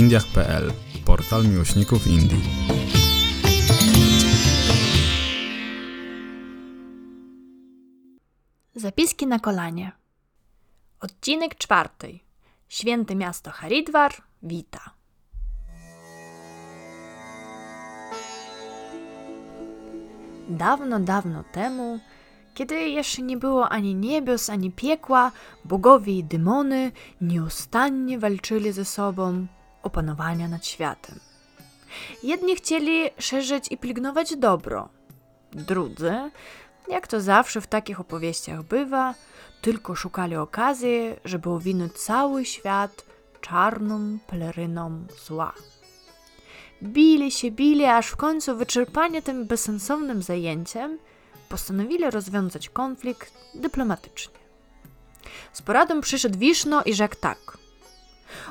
indiach.pl, portal miłośników Indii. Zapiski na kolanie. Odcinek czwarty. Święte miasto Haridwar wita. Dawno, dawno temu, kiedy jeszcze nie było ani niebios, ani piekła, bogowie i demony nieustannie walczyli ze sobą o panowania nad światem. Jedni chcieli szerzyć i pilnować dobro, drudzy, jak to zawsze w takich opowieściach bywa, tylko szukali okazji, żeby owinąć cały świat czarną peleryną zła. Bili się, bili, aż w końcu wyczerpanie tym bezsensownym zajęciem postanowili rozwiązać konflikt dyplomatycznie. Z poradą przyszedł Wiszno i rzekł tak.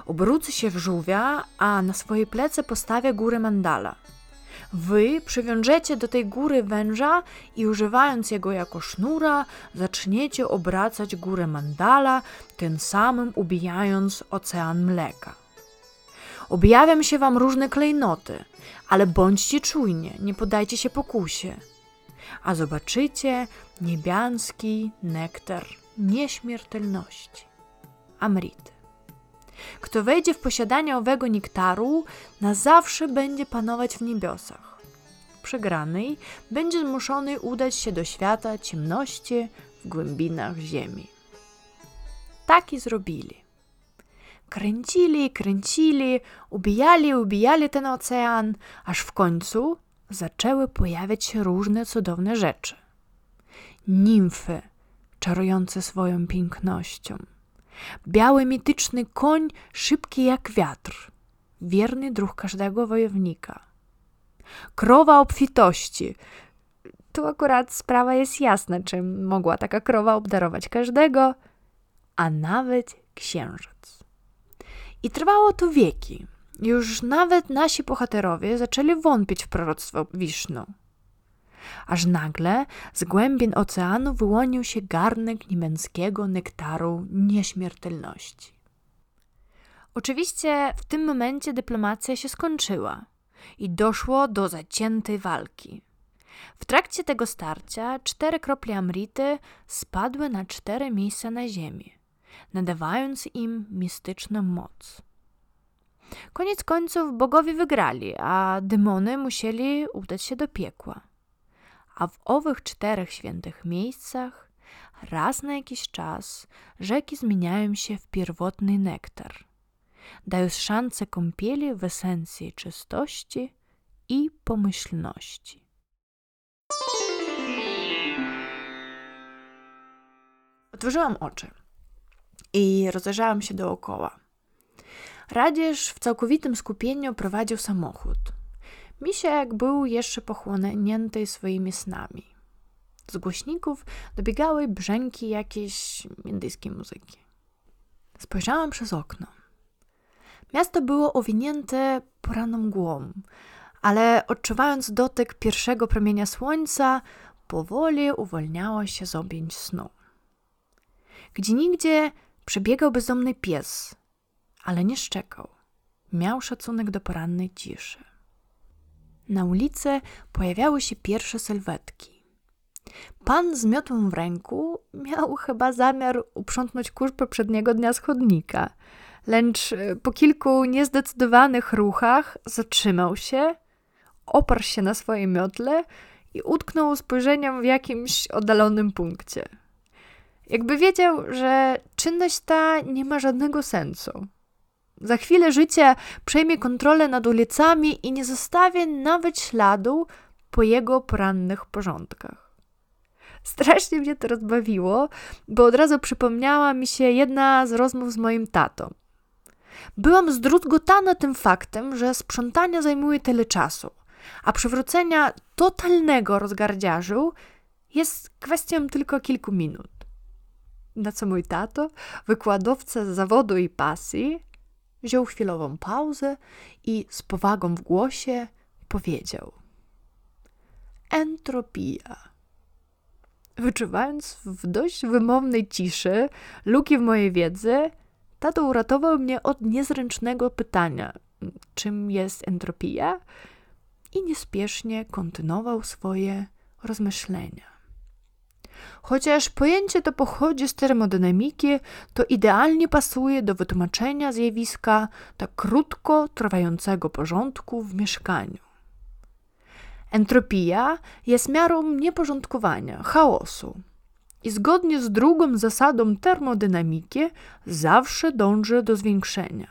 Obrócę się w żółwia, a na swoje plece postawię górę mandala. Wy przywiążecie do tej góry węża i używając jego jako sznura, zaczniecie obracać górę mandala, tym samym ubijając ocean mleka. Objawiam się wam różne klejnoty, ale bądźcie czujnie, nie podajcie się pokusie. A zobaczycie niebiański nektar nieśmiertelności. Amrity. Kto wejdzie w posiadanie owego nektaru, na zawsze będzie panować w niebiosach. Przegrany będzie zmuszony udać się do świata ciemności w głębinach ziemi. Tak i zrobili. Kręcili kręcili, ubijali ubijali ten ocean, aż w końcu zaczęły pojawiać się różne cudowne rzeczy. Nimfy, czarujące swoją pięknością. Biały mityczny koń, szybki jak wiatr, wierny druh każdego wojownika. Krowa obfitości. Tu akurat sprawa jest jasna, czym mogła taka krowa obdarować każdego, a nawet księżyc. I trwało to wieki. Już nawet nasi bohaterowie zaczęli wątpić w proroctwo Wisznu. Aż nagle z głębin oceanu wyłonił się garnek niemęckiego nektaru nieśmiertelności. Oczywiście w tym momencie dyplomacja się skończyła i doszło do zaciętej walki. W trakcie tego starcia cztery krople amrity spadły na cztery miejsca na ziemi, nadawając im mistyczną moc. Koniec końców bogowie wygrali, a demony musieli udać się do piekła. A w owych czterech świętych miejscach raz na jakiś czas rzeki zmieniają się w pierwotny nektar, dając szansę kąpieli w esencji czystości i pomyślności. Otworzyłam oczy i rozejrzałam się dookoła. Radzież w całkowitym skupieniu prowadził samochód. Misiek był jeszcze pochłonięty swoimi snami. Z głośników dobiegały brzęki jakiejś indyjskiej muzyki. Spojrzałam przez okno. Miasto było owinięte poranną mgłą, ale odczuwając dotyk pierwszego promienia słońca, powoli uwolniało się z objęć snu. Gdzie nigdzie przebiegał bezdomny pies, ale nie szczekał. Miał szacunek do porannej ciszy. Na ulicy pojawiały się pierwsze sylwetki. Pan z miotłą w ręku miał chyba zamiar uprzątnąć kurz poprzedniego dnia z chodnika, lecz e, po kilku niezdecydowanych ruchach zatrzymał się, oparł się na swojej miotle i utknął spojrzeniem w jakimś oddalonym punkcie. Jakby wiedział, że czynność ta nie ma żadnego sensu. Za chwilę życie przejmie kontrolę nad ulicami i nie zostawi nawet śladu po jego porannych porządkach. Strasznie mnie to rozbawiło, bo od razu przypomniała mi się jedna z rozmów z moim tatą. Byłam zdruzgotana tym faktem, że sprzątania zajmuje tyle czasu, a przywrócenia totalnego rozgardziarzu jest kwestią tylko kilku minut. Na co mój tato, wykładowca z zawodu i pasji, wziął chwilową pauzę i z powagą w głosie powiedział: Entropia. Wyczuwając w dość wymownej ciszy luki w mojej wiedzy, tato uratował mnie od niezręcznego pytania: czym jest entropia i niespiesznie kontynuował swoje rozmyślenia. Chociaż pojęcie to pochodzi z termodynamiki, to idealnie pasuje do wytłumaczenia zjawiska tak krótko trwającego porządku w mieszkaniu. Entropia jest miarą nieporządkowania, chaosu. I zgodnie z drugą zasadą termodynamiki zawsze dąży do zwiększenia.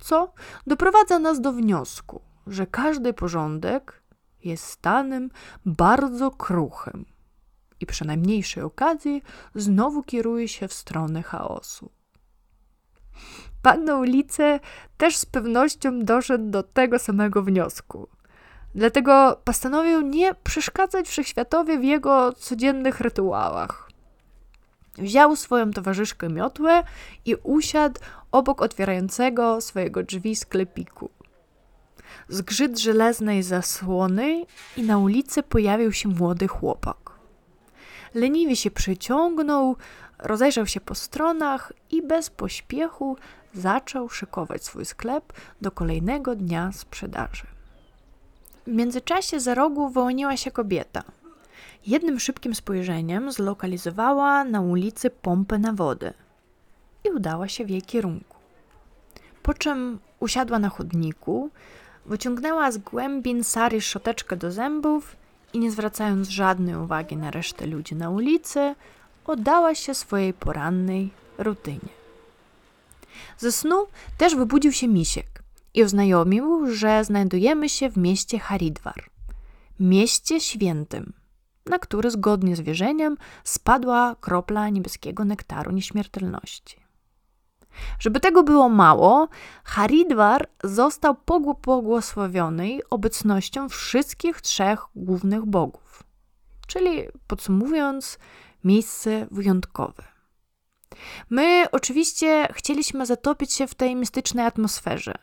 Co doprowadza nas do wniosku, że każdy porządek jest stanem bardzo kruchym i przy najmniejszej okazji znowu kieruje się w stronę chaosu. Pan na ulicy też z pewnością doszedł do tego samego wniosku. Dlatego postanowił nie przeszkadzać wszechświatowi w jego codziennych rytuałach. Wziął swoją towarzyszkę miotłę i usiadł obok otwierającego swojego drzwi sklepiku. Zgrzyt żelaznej zasłony i na ulicy pojawił się młody chłopak. Leniwie się przyciągnął, rozejrzał się po stronach i bez pośpiechu zaczął szykować swój sklep do kolejnego dnia sprzedaży. W międzyczasie za rogu wyłoniła się kobieta. Jednym szybkim spojrzeniem zlokalizowała na ulicy pompę na wodę i udała się w jej kierunku. Po czym usiadła na chodniku, wyciągnęła z głębin Sary szczoteczkę do zębów i nie zwracając żadnej uwagi na resztę ludzi na ulicy, oddała się swojej porannej rutynie. Ze snu też wybudził się misiek i oznajmił, że znajdujemy się w mieście Haridwar, mieście świętym, na który zgodnie z wierzeniem spadła kropla niebieskiego nektaru nieśmiertelności. Żeby tego było mało, Haridwar został pobłogosławiony obecnością wszystkich trzech głównych bogów, czyli podsumowując, miejsce wyjątkowe. My oczywiście chcieliśmy zatopić się w tej mistycznej atmosferze,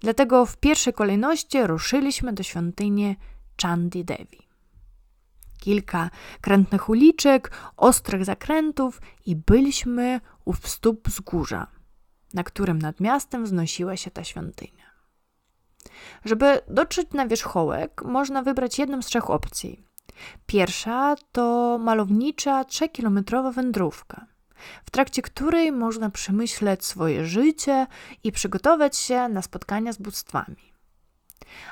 dlatego w pierwszej kolejności ruszyliśmy do świątyni Chandi Devi. Kilka krętnych uliczek, ostrych zakrętów i byliśmy u stóp wzgórza – na którym nad miastem wznosiła się ta świątynia. Żeby dotrzeć na wierzchołek, można wybrać jedną z trzech opcji. Pierwsza to malownicza, trzykilometrowa wędrówka, w trakcie której można przemyśleć swoje życie i przygotować się na spotkania z bóstwami.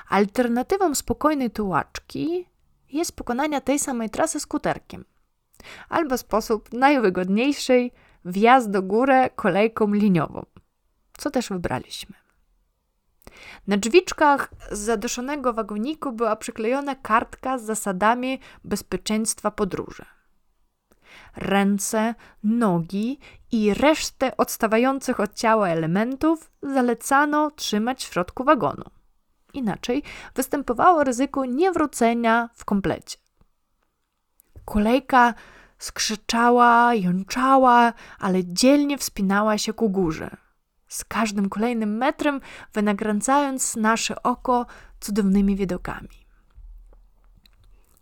Alternatywą spokojnej tułaczki jest pokonanie tej samej trasy skuterkiem, albo sposób najwygodniejszy wjazd do góry kolejką liniową, co też wybraliśmy. Na drzwiczkach z zadoszonego wagoniku była przyklejona kartka z zasadami bezpieczeństwa podróży. Ręce, nogi i resztę odstawających od ciała elementów zalecano trzymać w środku wagonu. Inaczej występowało ryzyko niewrócenia w komplecie. Kolejka skrzyczała, jączała, ale dzielnie wspinała się ku górze. Z każdym kolejnym metrem wynagradzając nasze oko cudownymi widokami.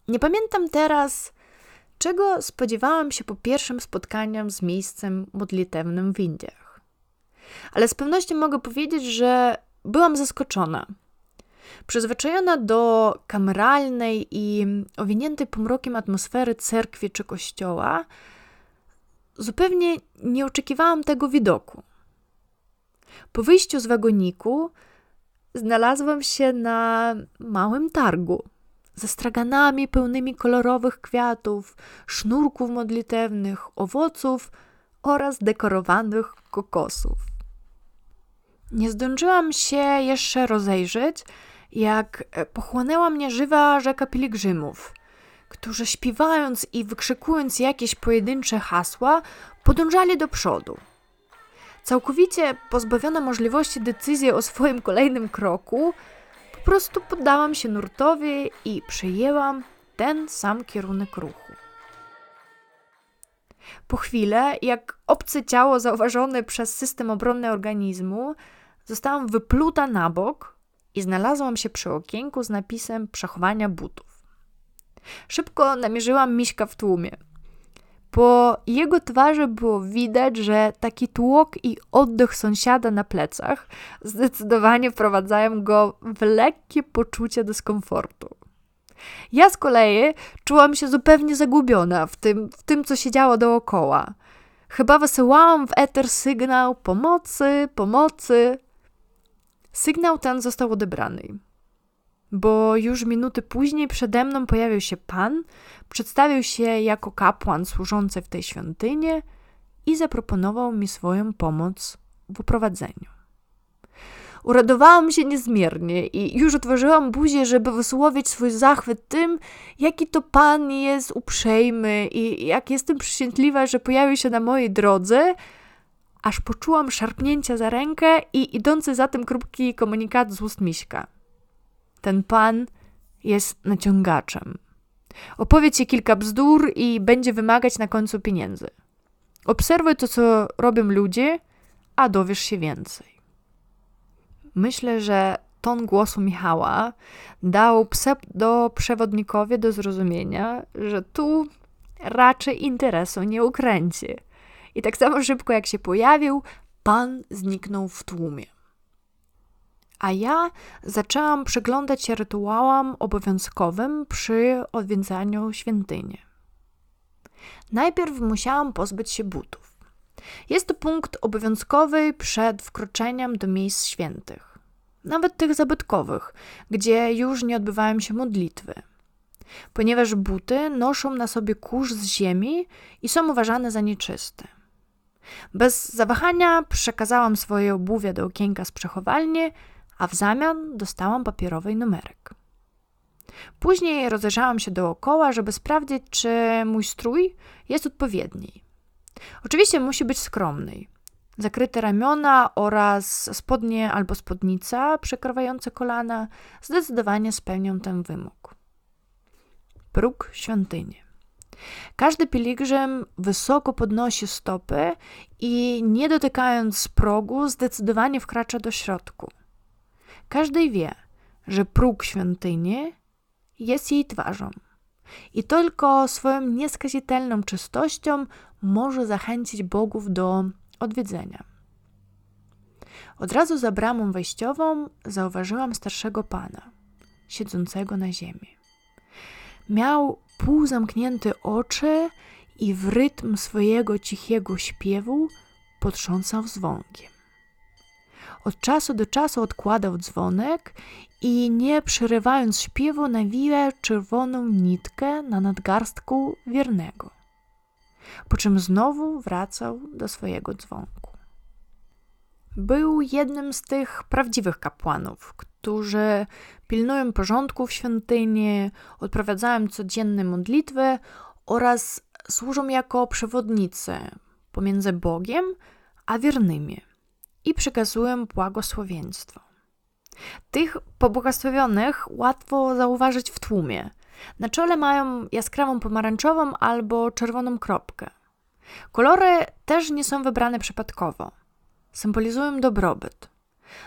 Nie pamiętam teraz, czego spodziewałam się po pierwszym spotkaniu z miejscem modlitewnym w Indiach. Ale z pewnością mogę powiedzieć, że byłam zaskoczona – Przyzwyczajona do kameralnej i owiniętej pomrokiem atmosfery cerkwi czy kościoła, zupełnie nie oczekiwałam tego widoku. Po wyjściu z wagoniku znalazłam się na małym targu ze straganami pełnymi kolorowych kwiatów, sznurków modlitewnych, owoców oraz dekorowanych kokosów. Nie zdążyłam się jeszcze rozejrzeć, jak e, pochłonęła mnie żywa rzeka pielgrzymów, którzy śpiewając i wykrzykując jakieś pojedyncze hasła, podążali do przodu. Całkowicie pozbawiona możliwości decyzji o swoim kolejnym kroku, po prostu poddałam się nurtowi i przyjęłam ten sam kierunek ruchu. Po chwilę, jak obce ciało zauważone przez system obronny organizmu, zostałam wypluta na bok, i znalazłam się przy okienku z napisem przechowania butów. Szybko namierzyłam miśka w tłumie. Po jego twarzy było widać, że taki tłok i oddech sąsiada na plecach zdecydowanie wprowadzają go w lekkie poczucie dyskomfortu. Ja z kolei czułam się zupełnie zagubiona w tym, w tym co się działo dookoła. Chyba wysyłałam w eter sygnał pomocy, pomocy. Sygnał ten został odebrany, bo już minuty później przede mną pojawił się pan, przedstawił się jako kapłan służący w tej świątyni i zaproponował mi swoją pomoc w uprowadzeniu. Uradowałam się niezmiernie i już otworzyłam buzię, żeby wysłowić swój zachwyt tym, jaki to Pan jest uprzejmy i jak jestem przysiętliwa, że pojawił się na mojej drodze, aż poczułam szarpnięcia za rękę i idący za tym krótki komunikat z ust Miśka. Ten Pan jest naciągaczem. Opowie ci kilka bzdur i będzie wymagać na końcu pieniędzy. Obserwuj to, co robią ludzie, a dowiesz się więcej. Myślę, że ton głosu Michała dał pseudo-przewodnikowi do zrozumienia, że tu raczej interesu nie ukręci. I tak samo szybko jak się pojawił, pan zniknął w tłumie. A ja zaczęłam przyglądać się rytuałom obowiązkowym przy odwiedzaniu świątyni. Najpierw musiałam pozbyć się butów. Jest to punkt obowiązkowy przed wkroczeniem do miejsc świętych, nawet tych zabytkowych, gdzie już nie odbywają się modlitwy, ponieważ buty noszą na sobie kurz z ziemi i są uważane za nieczyste. Bez zawahania przekazałam swoje obuwie do okienka z przechowalni, a w zamian dostałam papierowy numerek. Później rozejrzałam się dookoła, żeby sprawdzić, czy mój strój jest odpowiedni. Oczywiście musi być skromny. Zakryte ramiona oraz spodnie albo spódnica przekrywające kolana zdecydowanie spełnią ten wymóg. Próg świątyni. Każdy pielgrzym wysoko podnosi stopy i nie dotykając progu zdecydowanie wkracza do środku. Każdy wie, że próg świątyni jest jej twarzą i tylko swoją nieskazitelną czystością może zachęcić bogów do odwiedzenia. Od razu za bramą wejściową zauważyłam starszego pana, siedzącego na ziemi. Miał półzamknięte oczy i w rytm swojego cichego śpiewu potrząsał dzwonkiem. Od czasu do czasu odkładał dzwonek i nie przerywając śpiewu nawija czerwoną nitkę na nadgarstku wiernego. Po czym znowu wracał do swojego dzwonku. Był jednym z tych prawdziwych kapłanów, którzy pilnują porządku w świątyni, odprowadzają codzienne modlitwy oraz służą jako przewodnicy pomiędzy Bogiem a wiernymi i przekazują błogosławieństwo. Tych pobłogosławionych łatwo zauważyć w tłumie. Na czole mają jaskrawą pomarańczową albo czerwoną kropkę. Kolory też nie są wybrane przypadkowo. Symbolizują dobrobyt.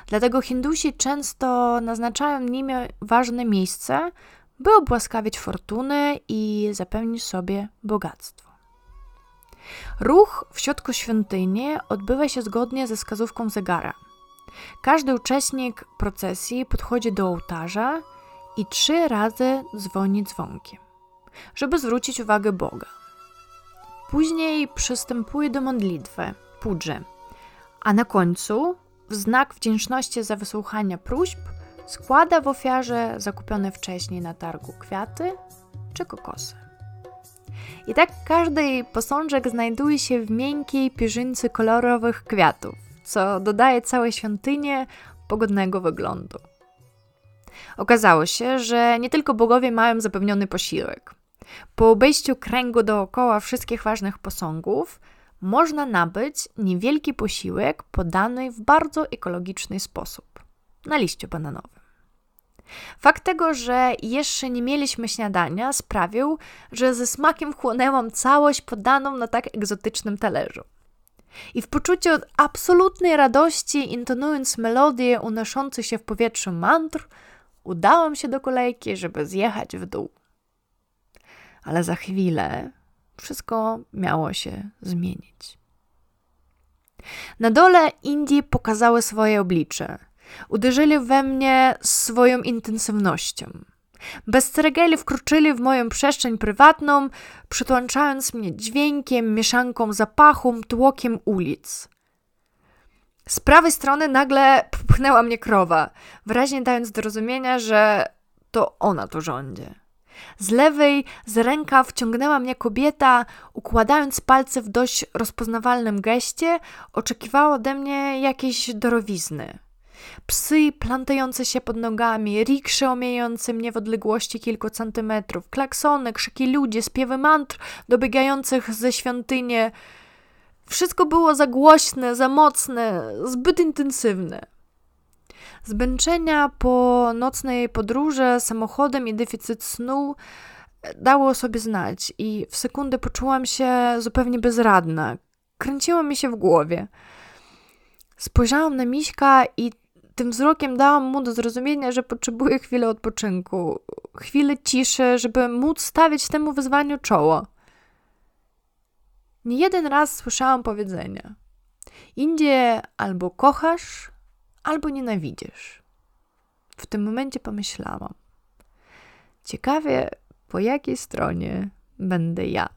Dlatego Hindusi często naznaczają nimi ważne miejsce, by obłaskawić fortunę i zapewnić sobie bogactwo. Ruch w środku świątyni odbywa się zgodnie ze wskazówką zegara. Każdy uczestnik procesji podchodzi do ołtarza i trzy razy dzwoni dzwonkiem, żeby zwrócić uwagę Boga. Później przystępuje do modlitwy, pudży, a na końcu, w znak wdzięczności za wysłuchanie próśb, składa w ofiarze zakupione wcześniej na targu kwiaty czy kokosy. I tak każdy posążek znajduje się w miękkiej pierzyńcy kolorowych kwiatów, co dodaje całej świątyni pogodnego wyglądu. Okazało się, że nie tylko bogowie mają zapewniony posiłek. Po obejściu kręgu dookoła wszystkich ważnych posągów można nabyć niewielki posiłek podany w bardzo ekologiczny sposób na liściu bananowym. Fakt tego, że jeszcze nie mieliśmy śniadania, sprawił, że ze smakiem chłonęłam całość podaną na tak egzotycznym talerzu. I w poczuciu absolutnej radości, intonując melodię unoszących się w powietrzu mantr, udałam się do kolejki, żeby zjechać w dół. Ale za chwilę wszystko miało się zmienić. Na dole Indie pokazały swoje oblicze. Uderzyli we mnie swoją intensywnością. Bez ceregieli wkroczyli w moją przestrzeń prywatną, przytłączając mnie dźwiękiem, mieszanką zapachu, tłokiem ulic. Z prawej strony nagle popchnęła mnie krowa, wyraźnie dając do rozumienia, że to ona tu rządzi. Z lewej z ręka wciągnęła mnie kobieta, układając palce w dość rozpoznawalnym geście, oczekiwała ode mnie jakiejś dorowizny. Psy plantające się pod nogami, riksze omijające mnie w odległości kilku centymetrów, klaksony, krzyki ludzi, śpiewy mantr dobiegających ze świątyni. Wszystko było za głośne, za mocne, zbyt intensywne. Zmęczenia po nocnej podróży samochodem i deficyt snu dało o sobie znać i w sekundę poczułam się zupełnie bezradna. Kręciło mi się w głowie. Spojrzałam na Miśka i tym wzrokiem dałam mu do zrozumienia, że potrzebuje chwili odpoczynku, chwilę ciszy, żeby móc stawić temu wyzwaniu czoło. Nie jeden raz słyszałam powiedzenia: Indie albo kochasz, albo nienawidzisz. W tym momencie pomyślałam: Ciekawie, po jakiej stronie będę ja.